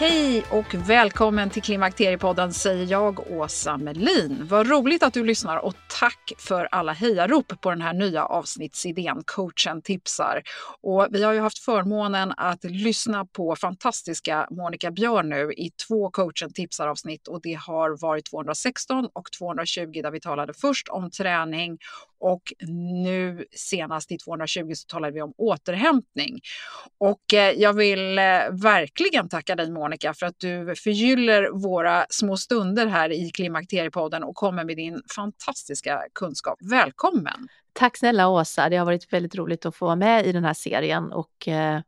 Hej och välkommen till Klimakteriepodden säger jag, Åsa Melin. Vad roligt att du lyssnar och tack för alla hejarop på den här nya avsnittsidén Coachen tipsar. Och vi har ju haft förmånen att lyssna på fantastiska Monica Björn nu i två Coachen tipsar avsnitt och det har varit 216 och 220 där vi talade först om träning och nu senast i 220 så talade vi om återhämtning. Och eh, jag vill eh, verkligen tacka dig Monica för att du förgyller våra små stunder här i Klimakteriepodden och kommer med din fantastiska kunskap. Välkommen! Tack snälla Åsa, det har varit väldigt roligt att få vara med i den här serien och eh,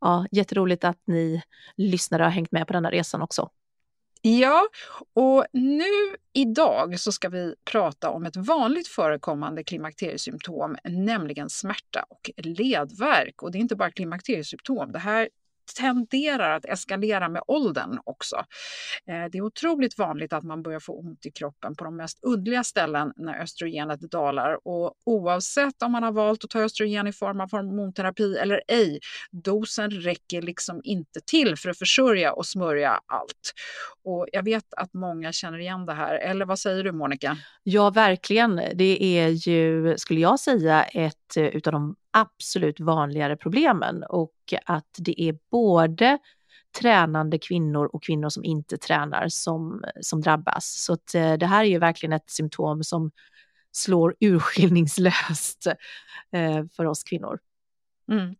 ja, jätteroligt att ni lyssnare har hängt med på den här resan också. Ja, och nu idag så ska vi prata om ett vanligt förekommande klimakteriesymptom, nämligen smärta och ledvärk. Och det är inte bara klimakteriesymptom, det här tenderar att eskalera med åldern också. Eh, det är otroligt vanligt att man börjar få ont i kroppen på de mest underliga ställen när östrogenet dalar och oavsett om man har valt att ta östrogen i form av hormonterapi eller ej, dosen räcker liksom inte till för att försörja och smörja allt. Och jag vet att många känner igen det här, eller vad säger du Monica? Ja, verkligen. Det är ju, skulle jag säga, ett eh, utav de absolut vanligare problemen och att det är både tränande kvinnor och kvinnor som inte tränar som, som drabbas. Så att, eh, det här är ju verkligen ett symptom som slår urskillningslöst eh, för oss kvinnor. Mm.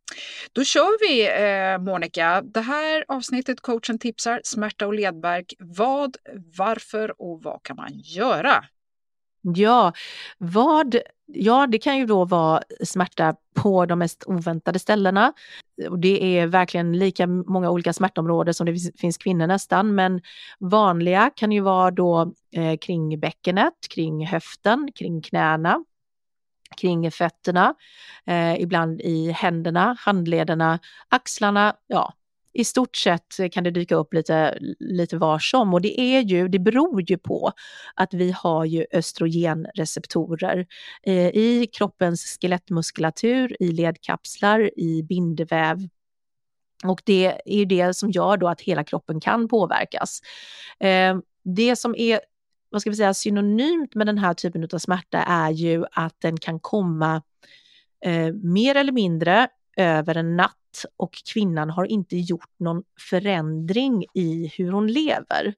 Då kör vi eh, Monica. Det här avsnittet coachen tipsar smärta och ledvärk. Vad, varför och vad kan man göra? Ja, vad, ja, det kan ju då vara smärta på de mest oväntade ställena. Och det är verkligen lika många olika smärtområden som det finns kvinnor nästan, men vanliga kan ju vara då eh, kring bäckenet, kring höften, kring knäna, kring fötterna, eh, ibland i händerna, handlederna, axlarna, ja, i stort sett kan det dyka upp lite, lite var som. Och det är ju, det beror ju på att vi har ju östrogenreceptorer eh, i kroppens skelettmuskulatur, i ledkapslar, i bindväv. Och det är ju det som gör då att hela kroppen kan påverkas. Eh, det som är vad ska vi säga, synonymt med den här typen av smärta är ju att den kan komma eh, mer eller mindre över en natt och kvinnan har inte gjort någon förändring i hur hon lever.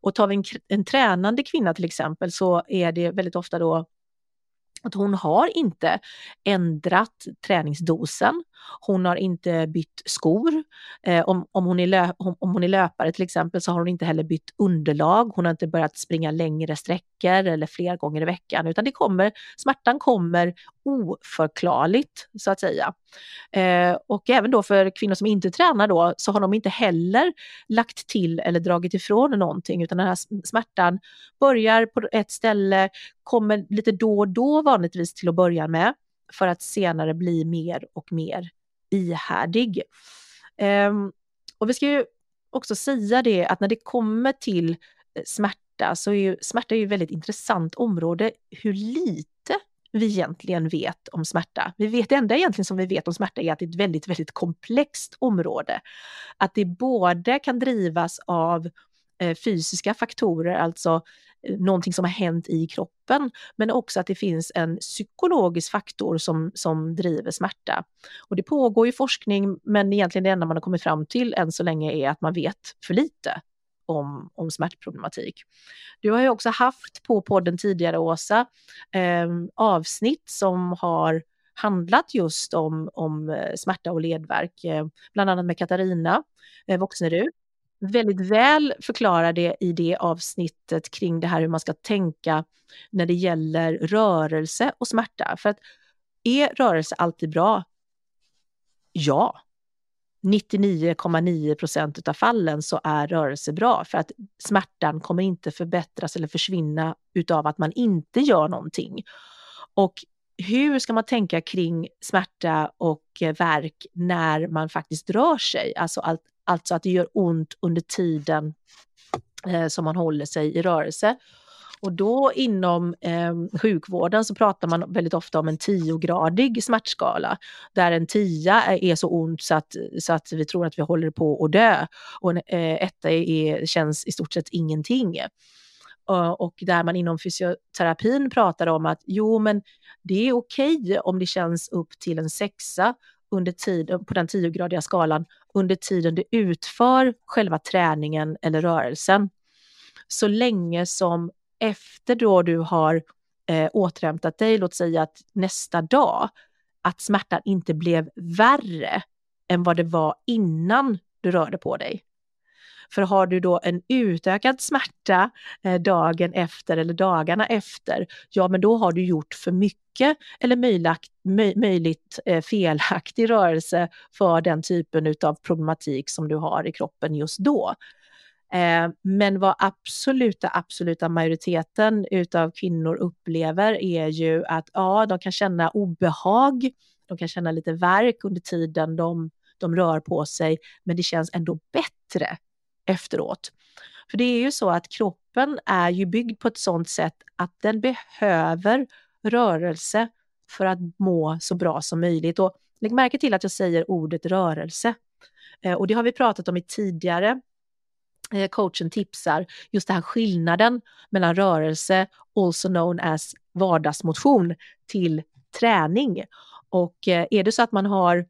Och tar vi en, en tränande kvinna till exempel så är det väldigt ofta då att hon har inte ändrat träningsdosen hon har inte bytt skor. Eh, om, om, hon är löp, om, om, hon är löpare till exempel så har hon inte heller bytt underlag. Hon har inte börjat springa längre sträckor eller fler gånger i veckan, utan det kommer, smärtan kommer oförklarligt så att säga. Eh, och även då för kvinnor som inte tränar då så har de inte heller lagt till eller dragit ifrån någonting, utan den här smärtan börjar på ett ställe, kommer lite då och då vanligtvis till att börja med, för att senare bli mer och mer ihärdig. Um, ehm, och vi ska ju också säga det att när det kommer till eh, smärta så är ju smärta är ju ett väldigt intressant område. Hur lite vi egentligen vet om smärta. Vi vet det enda egentligen som vi vet om smärta är att det är ett väldigt, väldigt komplext område. Att det både kan drivas av eh, fysiska faktorer, alltså Eh, någonting som har hänt i kroppen, men också att det finns en psykologisk faktor som, som driver smärta. Och det pågår ju forskning, men egentligen det enda man har kommit fram till än så länge är att man vet för lite om, om smärtproblematik. Du har ju också haft på podden tidigare, Åsa, eh, avsnitt som har handlat just om, om eh, smärta och ledvärk, eh, bland annat med Katarina eh, Voxnerud väldigt väl förklarade i det avsnittet kring det här hur man ska tänka när det gäller rörelse och smärta. För att är rörelse alltid bra? Ja. 99,9 procent av fallen så är rörelse bra för att smärtan kommer inte förbättras eller försvinna utav att man inte gör någonting. Och hur ska man tänka kring smärta och eh, verk när man faktiskt rör sig? Alltså att alltså att det gör ont under tiden eh, som man håller sig i rörelse. Och då inom eh, sjukvården så pratar man väldigt ofta om en tiogradig smärtskala, där en tia är så ont så att, så att vi tror att vi håller på att dö och en eh, etta är, känns i stort sett ingenting. Eh, och där man inom fysioterapin pratar om att jo, men det är okej okay om det känns upp till en sexa under tid, på den tiogradiga skalan under tiden du utför själva träningen eller rörelsen. Så länge som efter då du har eh, återhämtat dig, låt säga att nästa dag, att smärtan inte blev värre än vad det var innan du rörde på dig. För har du då en utökad smärta eh, dagen efter eller dagarna efter, ja men då har du gjort för mycket eller möjligt, möjligt felaktig rörelse för den typen av problematik som du har i kroppen just då. Eh, men vad absoluta, absoluta majoriteten utav kvinnor upplever är ju att ja, de kan känna obehag, de kan känna lite värk under tiden de, de rör på sig, men det känns ändå bättre efteråt. För det är ju så att kroppen är ju byggd på ett sådant sätt att den behöver rörelse för att må så bra som möjligt. Och lägg märke till att jag säger ordet rörelse. Eh, och det har vi pratat om i tidigare eh, coachen tipsar, just den här skillnaden mellan rörelse, also known as vardagsmotion, till träning. Och eh, är det så att man har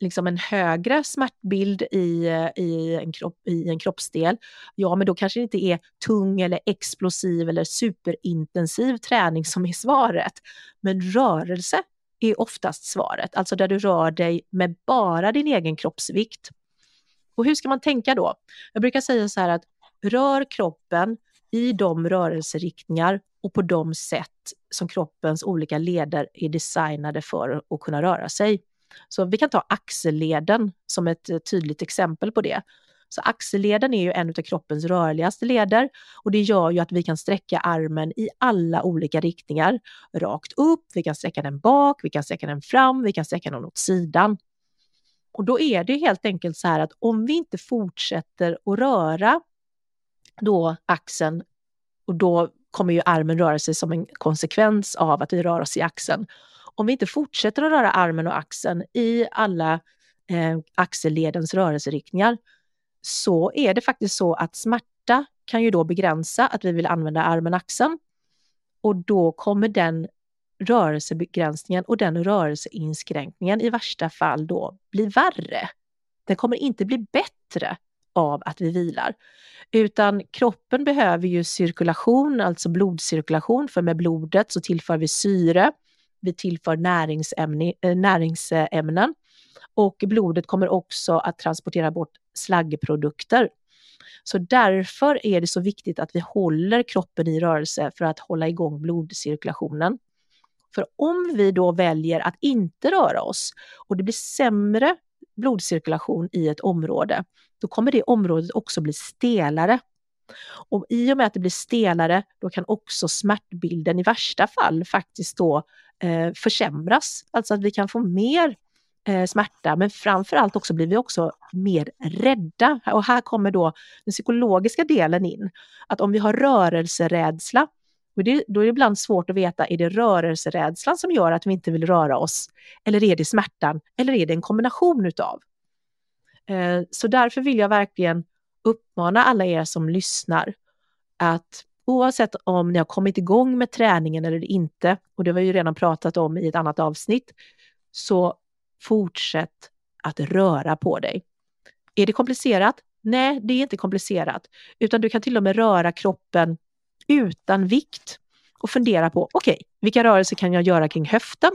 liksom en högre smärtbild i, eh, i, en kropp, i en kroppsdel, ja men då kanske det inte är tung eller explosiv eller superintensiv träning som är svaret. Men rörelse är oftast svaret, alltså där du rör dig med bara din egen kroppsvikt. Och hur ska man tänka då? Jag brukar säga så här att rör kroppen i de rörelseriktningar och på de sätt som kroppens olika leder är designade för att kunna röra sig. Så vi kan ta axelleden som ett eh, tydligt exempel på det. Så axelleden är ju en av kroppens rörligaste leder och det gör ju att vi kan sträcka armen i alla olika riktningar. Rakt upp, vi kan sträcka den bak, vi kan sträcka den fram, vi kan sträcka den åt sidan. Och då är det helt enkelt så här att om vi inte fortsätter att röra då axeln och då kommer ju armen röra sig som en konsekvens av att vi rör oss i axeln om vi inte fortsätter att röra armen och axeln i alla eh, axelledens rörelseriktningar så är det faktiskt så att smärta kan ju då begränsa att vi vill använda armen och axeln. Och då kommer den rörelsebegränsningen och den rörelseinskränkningen i värsta fall då bli värre. Den kommer inte bli bättre av att vi vilar, utan kroppen behöver ju cirkulation, alltså blodcirkulation, för med blodet så tillför vi syre vi tillför näringsämne, eh, näringsämnen och blodet kommer också att transportera bort slaggprodukter. Så därför är det så viktigt att vi håller kroppen i rörelse för att hålla igång blodcirkulationen. För om vi då väljer att inte röra oss och det blir sämre blodcirkulation i ett område, då kommer det området också bli stelare. Och i och med att det blir stelare, då kan också smärtbilden i värsta fall faktiskt då eh, försämras. Alltså att vi kan få mer eh, smärta, men framför allt också blir vi också mer rädda. Och här kommer då den psykologiska delen in. Att om vi har rörelserädsla, och det, då är det ibland svårt att veta, är det rörelserädslan som gör att vi inte vill röra oss? Eller är det smärtan? Eller är det en kombination utav? Eh, så därför vill jag verkligen uppmana alla er som lyssnar att oavsett om ni har kommit igång med träningen eller inte, och det har vi ju redan pratat om i ett annat avsnitt, så fortsätt att röra på dig. Är det komplicerat? Nej, det är inte komplicerat, utan du kan till och med röra kroppen utan vikt och fundera på, okej, okay, vilka rörelser kan jag göra kring höften?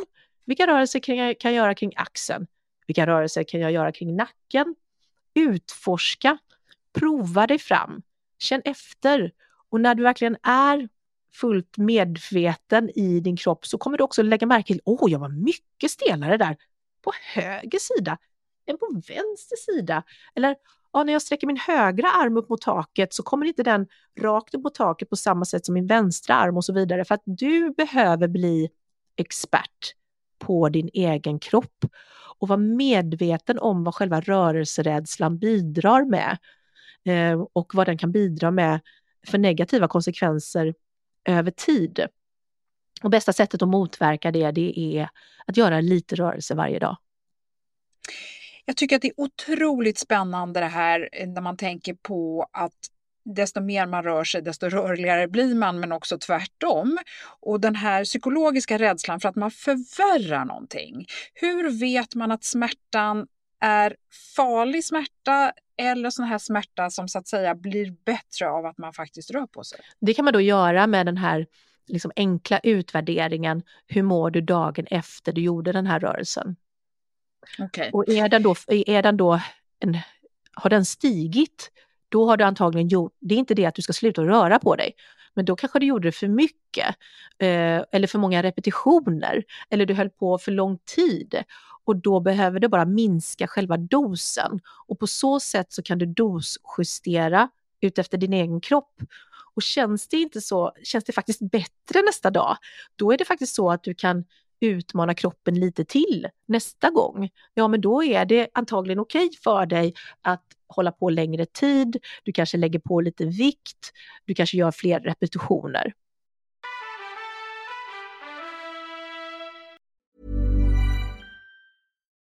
Vilka rörelser kan jag, kan jag göra kring axeln? Vilka rörelser kan jag göra kring nacken? Utforska, prova dig fram, känn efter och när du verkligen är fullt medveten i din kropp så kommer du också lägga märke till, åh, oh, jag var mycket stelare där på höger sida än på vänster sida. Eller ja, när jag sträcker min högra arm upp mot taket så kommer inte den rakt upp mot taket på samma sätt som min vänstra arm och så vidare. För att du behöver bli expert på din egen kropp och vara medveten om vad själva rörelserädslan bidrar med eh, och vad den kan bidra med för negativa konsekvenser över tid. Och bästa sättet att motverka det, det är att göra lite rörelse varje dag. Jag tycker att det är otroligt spännande det här eh, när man tänker på att desto mer man rör sig, desto rörligare blir man, men också tvärtom. Och den här psykologiska rädslan för att man förvärrar någonting. Hur vet man att smärtan är farlig smärta eller sån här smärta som så att säga blir bättre av att man faktiskt rör på sig? Det kan man då göra med den här liksom enkla utvärderingen. Hur mår du dagen efter du gjorde den här rörelsen? Okay. Och är den då, är den då en, har den stigit, då har du antagligen gjort, det är inte det att du ska sluta röra på dig, men då kanske du gjorde det för mycket eh, eller för många repetitioner eller du höll på för lång tid och då behöver du bara minska själva dosen och på så sätt så kan du dosjustera utefter din egen kropp. Och känns det inte så, känns det faktiskt bättre nästa dag, då är det faktiskt så att du kan utmana kroppen lite till nästa gång, ja men då är det antagligen okej okay för dig att hålla på längre tid, du kanske lägger på lite vikt, du kanske gör fler repetitioner.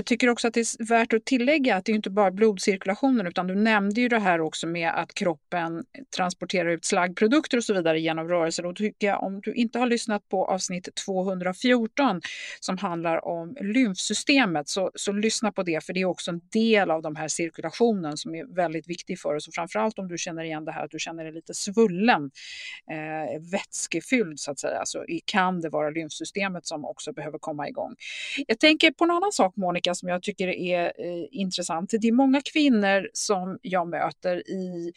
Jag tycker också att det är värt att tillägga att det är inte bara blodcirkulationen utan du nämnde ju det här också med att kroppen eh, transporterar ut slaggprodukter och så vidare genom rörelser. Och tycker jag, om du inte har lyssnat på avsnitt 214 som handlar om lymfsystemet så, så lyssna på det för det är också en del av den här cirkulationen som är väldigt viktig för oss. Och framförallt om du känner igen det här att du känner dig lite svullen, eh, vätskefylld så att säga, så kan det vara lymfsystemet som också behöver komma igång. Jag tänker på en annan sak Monica som jag tycker är eh, intressant. Det är många kvinnor som jag möter i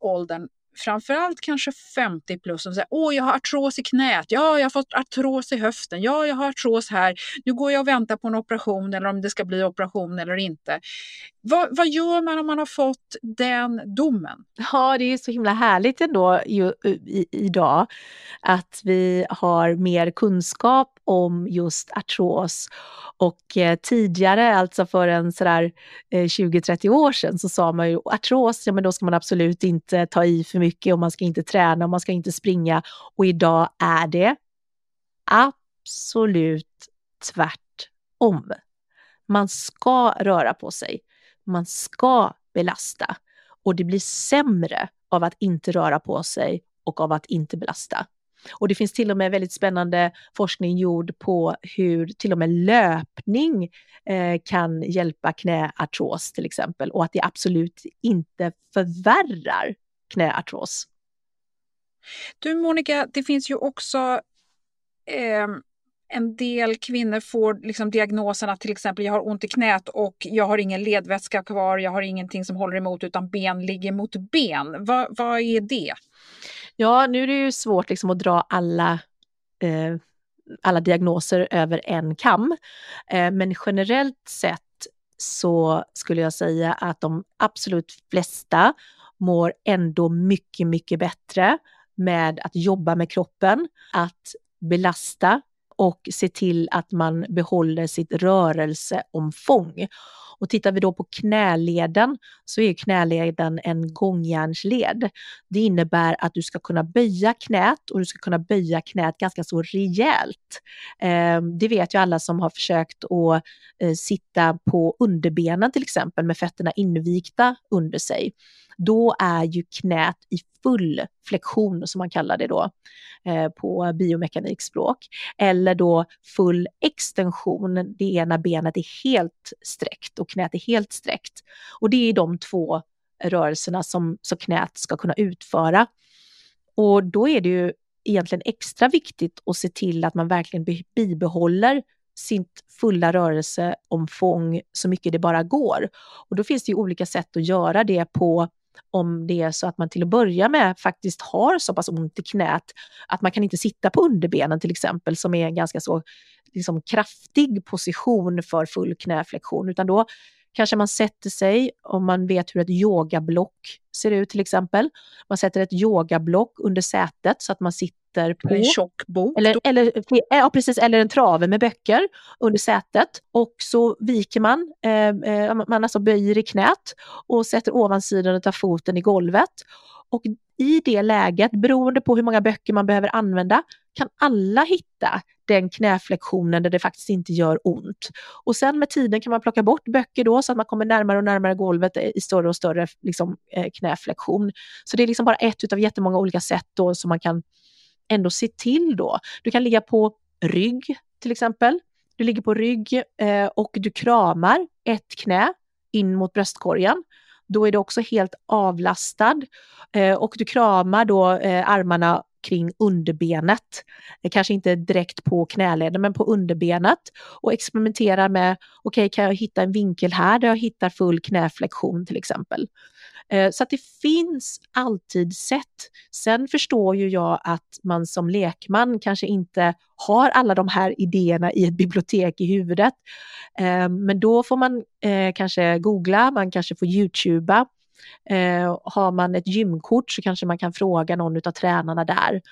åldern framförallt kanske 50 plus som säger åh jag har artros i knät, ja jag har fått artros i höften, ja jag har artros här, nu går jag och väntar på en operation eller om det ska bli operation eller inte. Vad, vad gör man om man har fått den domen? Ja, det är så himla härligt ändå ju, i, idag att vi har mer kunskap om just artros. Och eh, tidigare, alltså för en sådär eh, 20-30 år sedan, så sa man ju artros, ja men då ska man absolut inte ta i för mycket och man ska inte träna och man ska inte springa. Och idag är det absolut tvärtom. Man ska röra på sig man ska belasta och det blir sämre av att inte röra på sig och av att inte belasta. Och det finns till och med väldigt spännande forskning gjord på hur till och med löpning eh, kan hjälpa knäartros till exempel och att det absolut inte förvärrar knäartros. Du Monica, det finns ju också eh, en del kvinnor får liksom diagnosen att till exempel jag har ont i knät och jag har ingen ledvätska kvar, jag har ingenting som håller emot utan ben ligger mot ben. Va, vad är det? Ja, nu är det ju svårt liksom att dra alla, eh, alla diagnoser över en kam. Eh, men generellt sett så skulle jag säga att de absolut flesta mår ändå mycket, mycket bättre med att jobba med kroppen, att belasta och se till att man behåller sitt rörelseomfång. Och tittar vi då på knäleden så är knäleden en gångjärnsled. Det innebär att du ska kunna böja knät och du ska kunna böja knät ganska så rejält. Ehm, det vet ju alla som har försökt att eh, sitta på underbenen till exempel med fötterna invikta under sig då är ju knät i full flexion som man kallar det då eh, på biomekanikspråk. Eller då full extension, det är när benet är helt sträckt och knät är helt sträckt. Och det är de två rörelserna som så knät ska kunna utföra. Och då är det ju egentligen extra viktigt att se till att man verkligen bibehåller sitt fulla rörelseomfång så mycket det bara går. Och då finns det ju olika sätt att göra det på om det är så att man till att börja med faktiskt har så pass ont i knät att man kan inte sitta på underbenen till exempel, som är en ganska så liksom, kraftig position för full knäflexion, utan då kanske man sätter sig, om man vet hur ett yogablock ser ut till exempel. Man sätter ett yogablock under sätet så att man sitter på... En tjock bok? Eller, eller, ja, precis, eller en trave med böcker under sätet. Och så viker man, eh, eh man alltså böjer i knät och sätter ovansidan av foten i golvet. Och i det läget, beroende på hur många böcker man behöver använda, kan alla hitta den knäflektionen där det faktiskt inte gör ont. Och sen med tiden kan man plocka bort böcker då så att man kommer närmare och närmare golvet i större och större liksom, eh, knäflexion. Så det är liksom bara ett av jättemånga olika sätt då som man kan ändå se till då. Du kan ligga på rygg till exempel. Du ligger på rygg eh, och du kramar ett knä in mot bröstkorgen då är du också helt avlastad eh, och du kramar då eh, armarna kring underbenet. Eh, kanske inte direkt på knäleden men på underbenet och experimenterar med, okej okay, kan jag hitta en vinkel här där jag hittar full knäflexion till exempel. Eh, så att det finns alltid sätt. Sen förstår ju jag att man som lekman kanske inte har alla de här idéerna i ett bibliotek i huvudet. Eh, men då får man kanske googla, man kanske får youtuba. Eh, har man ett gymkort så kanske man kan fråga någon av tränarna där.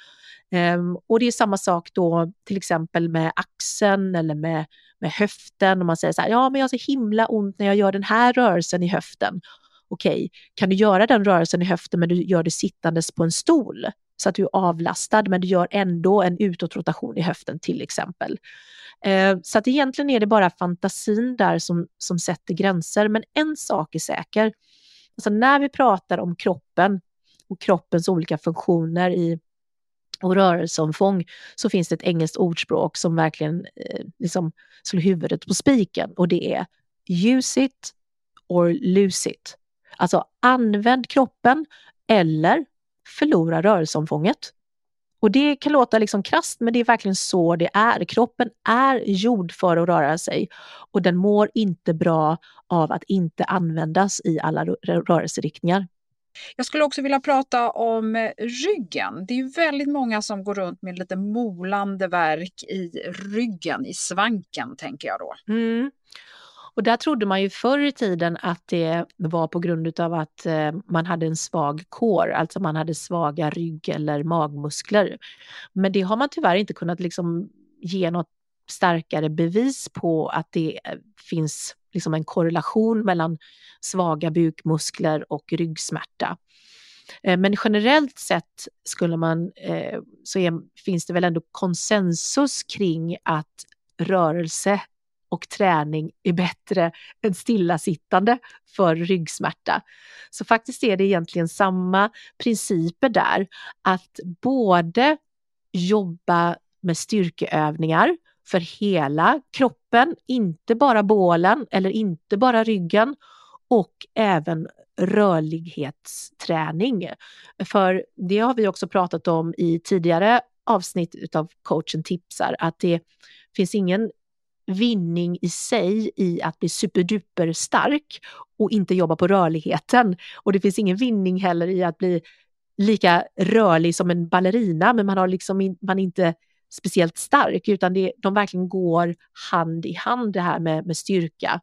Ehm, och det är samma sak då till exempel med axeln eller med, med höften. Om man säger så här, ja men jag har så himla ont när jag gör den här rörelsen i höften okej, kan du göra den rörelsen i höften men du gör det sittandes på en stol? så att du är avlastad men du gör ändå en utåtrotation i höften till exempel. Eh, så att egentligen är det bara fantasin där som, som sätter gränser. Men en sak är säker. Alltså när vi pratar om kroppen och kroppens olika funktioner i och rörelseomfång så finns det ett engelskt ordspråk som verkligen eh, liksom slår huvudet på spiken och det är use it or lose it. Alltså använd kroppen eller förlora rörelseomfånget. Och det kan låta liksom krasst, men det är verkligen så det är. Kroppen är gjord för att röra sig och den mår inte bra av att inte användas i alla rörelseriktningar. Jag skulle också vilja prata om eh, ryggen. Det är ju väldigt många som går runt med lite molande verk i ryggen, i svanken tänker jag då. Mm. Och där trodde man ju förr i tiden att det var på grund av att eh, man hade en svag kår, alltså man hade svaga rygg eller magmuskler. Men det har man tyvärr inte kunnat liksom ge något starkare bevis på att det eh, finns liksom en korrelation mellan svaga bukmuskler och ryggsmärta. Eh, men generellt sett skulle man, så är, finns det väl ändå konsensus kring att rörelse och träning är bättre än stillasittande för ryggsmärta. Så faktiskt är det egentligen samma principer där, att både jobba med styrkeövningar för hela kroppen, inte bara bålen eller inte bara ryggen och även rörlighetsträning. För det har vi också pratat om i tidigare avsnitt av coachen tipsar, att det finns ingen vinning i sig i att bli superduper stark och inte jobba på rörligheten. Och det finns ingen vinning heller i att bli lika rörlig som en ballerina, men man har liksom in, man är inte speciellt stark, utan det, de verkligen går hand i hand det här med, med styrka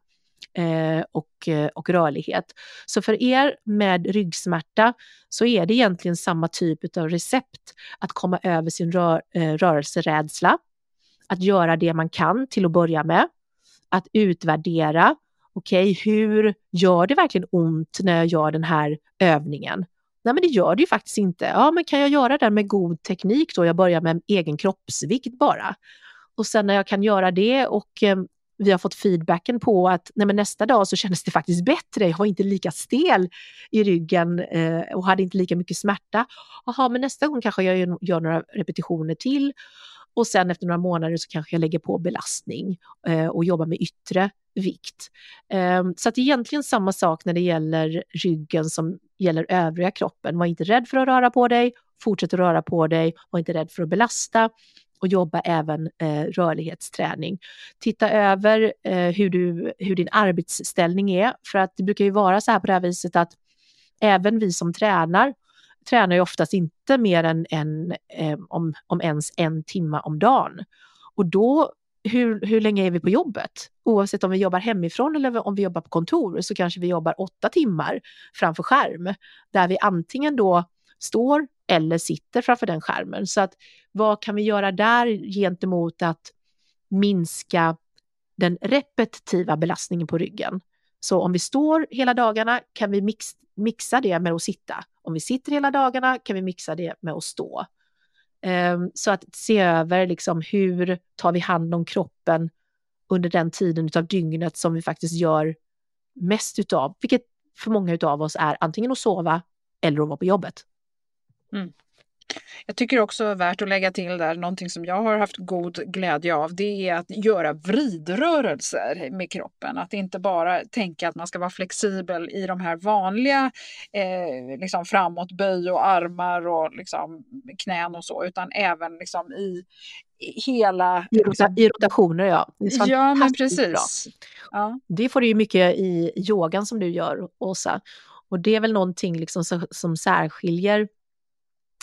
eh, och, eh, och rörlighet. Så för er med ryggsmärta så är det egentligen samma typ av recept att komma över sin rör, eh, rörelserädsla att göra det man kan till att börja med, att utvärdera, okej, okay, hur gör det verkligen ont när jag gör den här övningen? Nej, men det gör det ju faktiskt inte. Ja, men kan jag göra det med god teknik då? Jag börjar med egen kroppsvikt bara. Och sen när jag kan göra det och eh, vi har fått feedbacken på att nej, men nästa dag så kändes det faktiskt bättre. Jag var inte lika stel i ryggen eh, och hade inte lika mycket smärta. Jaha, men nästa gång kanske jag gör, gör några repetitioner till och sen efter några månader så kanske jag lägger på belastning eh, och jobbar med yttre vikt. Eh, så att egentligen samma sak när det gäller ryggen som gäller övriga kroppen. Var inte rädd för att röra på dig, fortsätt att röra på dig, var inte rädd för att belasta och jobba även eh, rörlighetsträning. Titta över eh, hur, du, hur din arbetsställning är, för att det brukar ju vara så här på det här viset att även vi som tränar tränar ju oftast inte mer än en, eh, om, om ens en timme om dagen. Och då, hur, hur länge är vi på jobbet? Oavsett om vi jobbar hemifrån eller om vi jobbar på kontor så kanske vi jobbar åtta timmar framför skärm, där vi antingen då står eller sitter framför den skärmen. Så att vad kan vi göra där gentemot att minska den repetitiva belastningen på ryggen? Så om vi står hela dagarna kan vi mix, mixa det med att sitta. Om vi sitter hela dagarna kan vi mixa det med att stå. Um, så att se över liksom hur tar vi hand om kroppen under den tiden av dygnet som vi faktiskt gör mest utav, vilket för många utav oss är antingen att sova eller att vara på jobbet. Mm. Jag tycker också värt att lägga till där, någonting som jag har haft god glädje av, det är att göra vridrörelser med kroppen. Att inte bara tänka att man ska vara flexibel i de här vanliga eh, liksom framåtböj och armar och liksom knän och så, utan även liksom i hela... I, rota, liksom... I rotationer, ja. Ja, men precis. Ja. Det får du ju mycket i yogan som du gör, Åsa. Och det är väl någonting liksom som, som särskiljer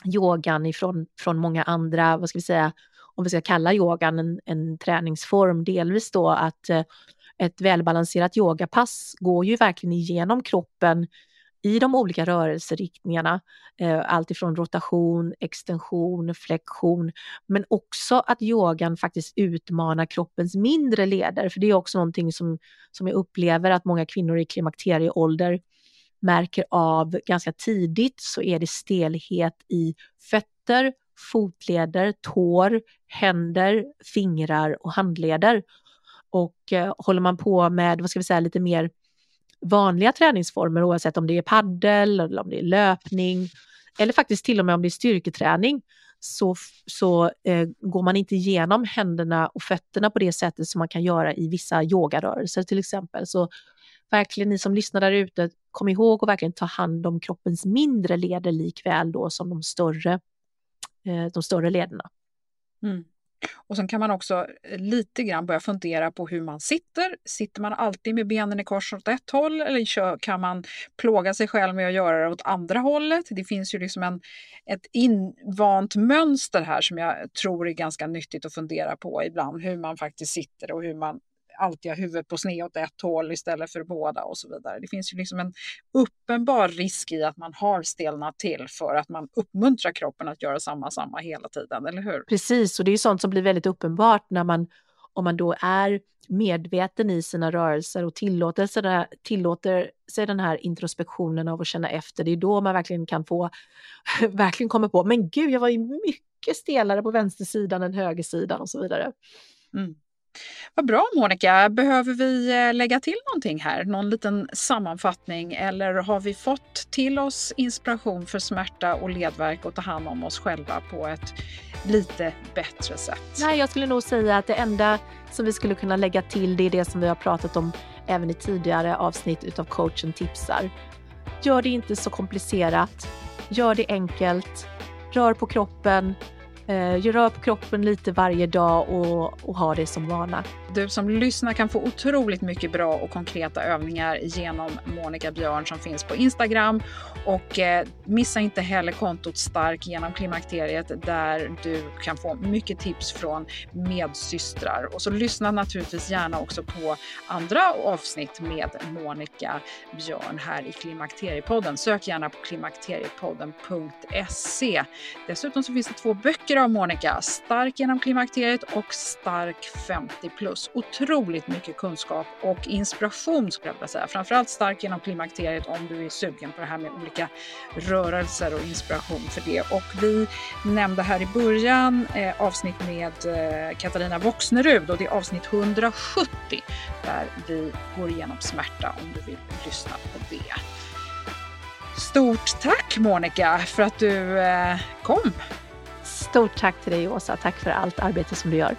yogan ifrån från många andra, vad ska vi säga, om vi ska kalla yogan en, en träningsform, delvis då att eh, ett välbalanserat yogapass går ju verkligen igenom kroppen i de olika rörelseriktningarna, eh, allt ifrån rotation, extension, flexion, men också att yogan faktiskt utmanar kroppens mindre leder, för det är också någonting som, som jag upplever att många kvinnor i klimakterieålder märker av ganska tidigt så är det stelhet i fötter fotleder, tår, händer, fingrar och handleder. Och eh, håller man på med, vad ska vi säga, lite mer vanliga träningsformer oavsett om det är paddel eller om det är löpning eller faktiskt till och med om det är styrketräning så, så eh, går man inte igenom händerna och fötterna på det sättet som man kan göra i vissa yogarörelser till exempel. Så verkligen ni som lyssnar där ute, kom ihåg att verkligen ta hand om kroppens mindre leder likväl då som de större, eh, de större lederna. Mm. Och sen kan man också eh, lite grann börja fundera på hur man sitter. Sitter man alltid med benen i kors åt ett håll eller kan man plåga sig själv med att göra det åt andra hållet? Det finns ju liksom en, ett invant mönster här som jag tror är ganska nyttigt att fundera på ibland, hur man faktiskt sitter och hur man alltid ha huvudet på sned åt ett håll istället för båda och så vidare. Det finns ju liksom en uppenbar risk i att man har stelnat till för att man uppmuntrar kroppen att göra samma, samma hela tiden, eller hur? Precis, och det är sånt som blir väldigt uppenbart när man, om man då är medveten i sina rörelser och tillåter sig, tillåter sig den här introspektionen av att känna efter. Det är då man verkligen kan få, verkligen kommer på, men gud, jag var ju mycket stelare på vänstersidan än högersidan och så vidare. Mm. Vad bra Monica, behöver vi eh, lägga till någonting här? Någon liten sammanfattning eller har vi fått till oss inspiration för smärta och ledvärk och ta hand om oss själva på ett lite bättre sätt? Nej, jag skulle nog säga att det enda som vi skulle kunna lägga till det är det som vi har pratat om även i tidigare avsnitt utav coachen tipsar. Gör det inte så komplicerat. Gör det enkelt. Rör på kroppen Eh, gör upp kroppen lite varje dag och, och ha det som vana. Du som lyssnar kan få otroligt mycket bra och konkreta övningar genom Monica Björn som finns på Instagram. Och eh, missa inte heller kontot Stark genom klimakteriet där du kan få mycket tips från medsystrar. Och så lyssna naturligtvis gärna också på andra avsnitt med Monica Björn här i Klimakteriepodden. Sök gärna på klimakteriepodden.se. Dessutom så finns det två böcker av Monica, Stark genom klimakteriet och Stark 50 plus. Otroligt mycket kunskap och inspiration skulle jag vilja säga. Framförallt stark genom klimakteriet om du är sugen på det här med olika rörelser och inspiration för det. Och vi nämnde här i början eh, avsnitt med eh, Katarina Voxnerud och det är avsnitt 170 där vi går igenom smärta om du vill lyssna på det. Stort tack Monica för att du eh, kom. Stort tack till dig Åsa. Tack för allt arbete som du gör.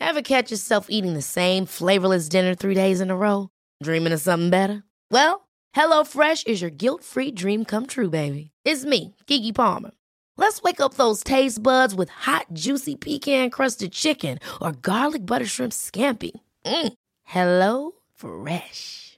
Have catch yourself eating the same flavorless dinner three days in a row? Dreaming of something better? Well, hello fresh is your guilt-free dream come true baby. It's me, Gigi Palmer. Let's wake up those taste buds with hot, juicy pecan crusted chicken or garlic butter shrimp scampi. Mm. Hello Fresh.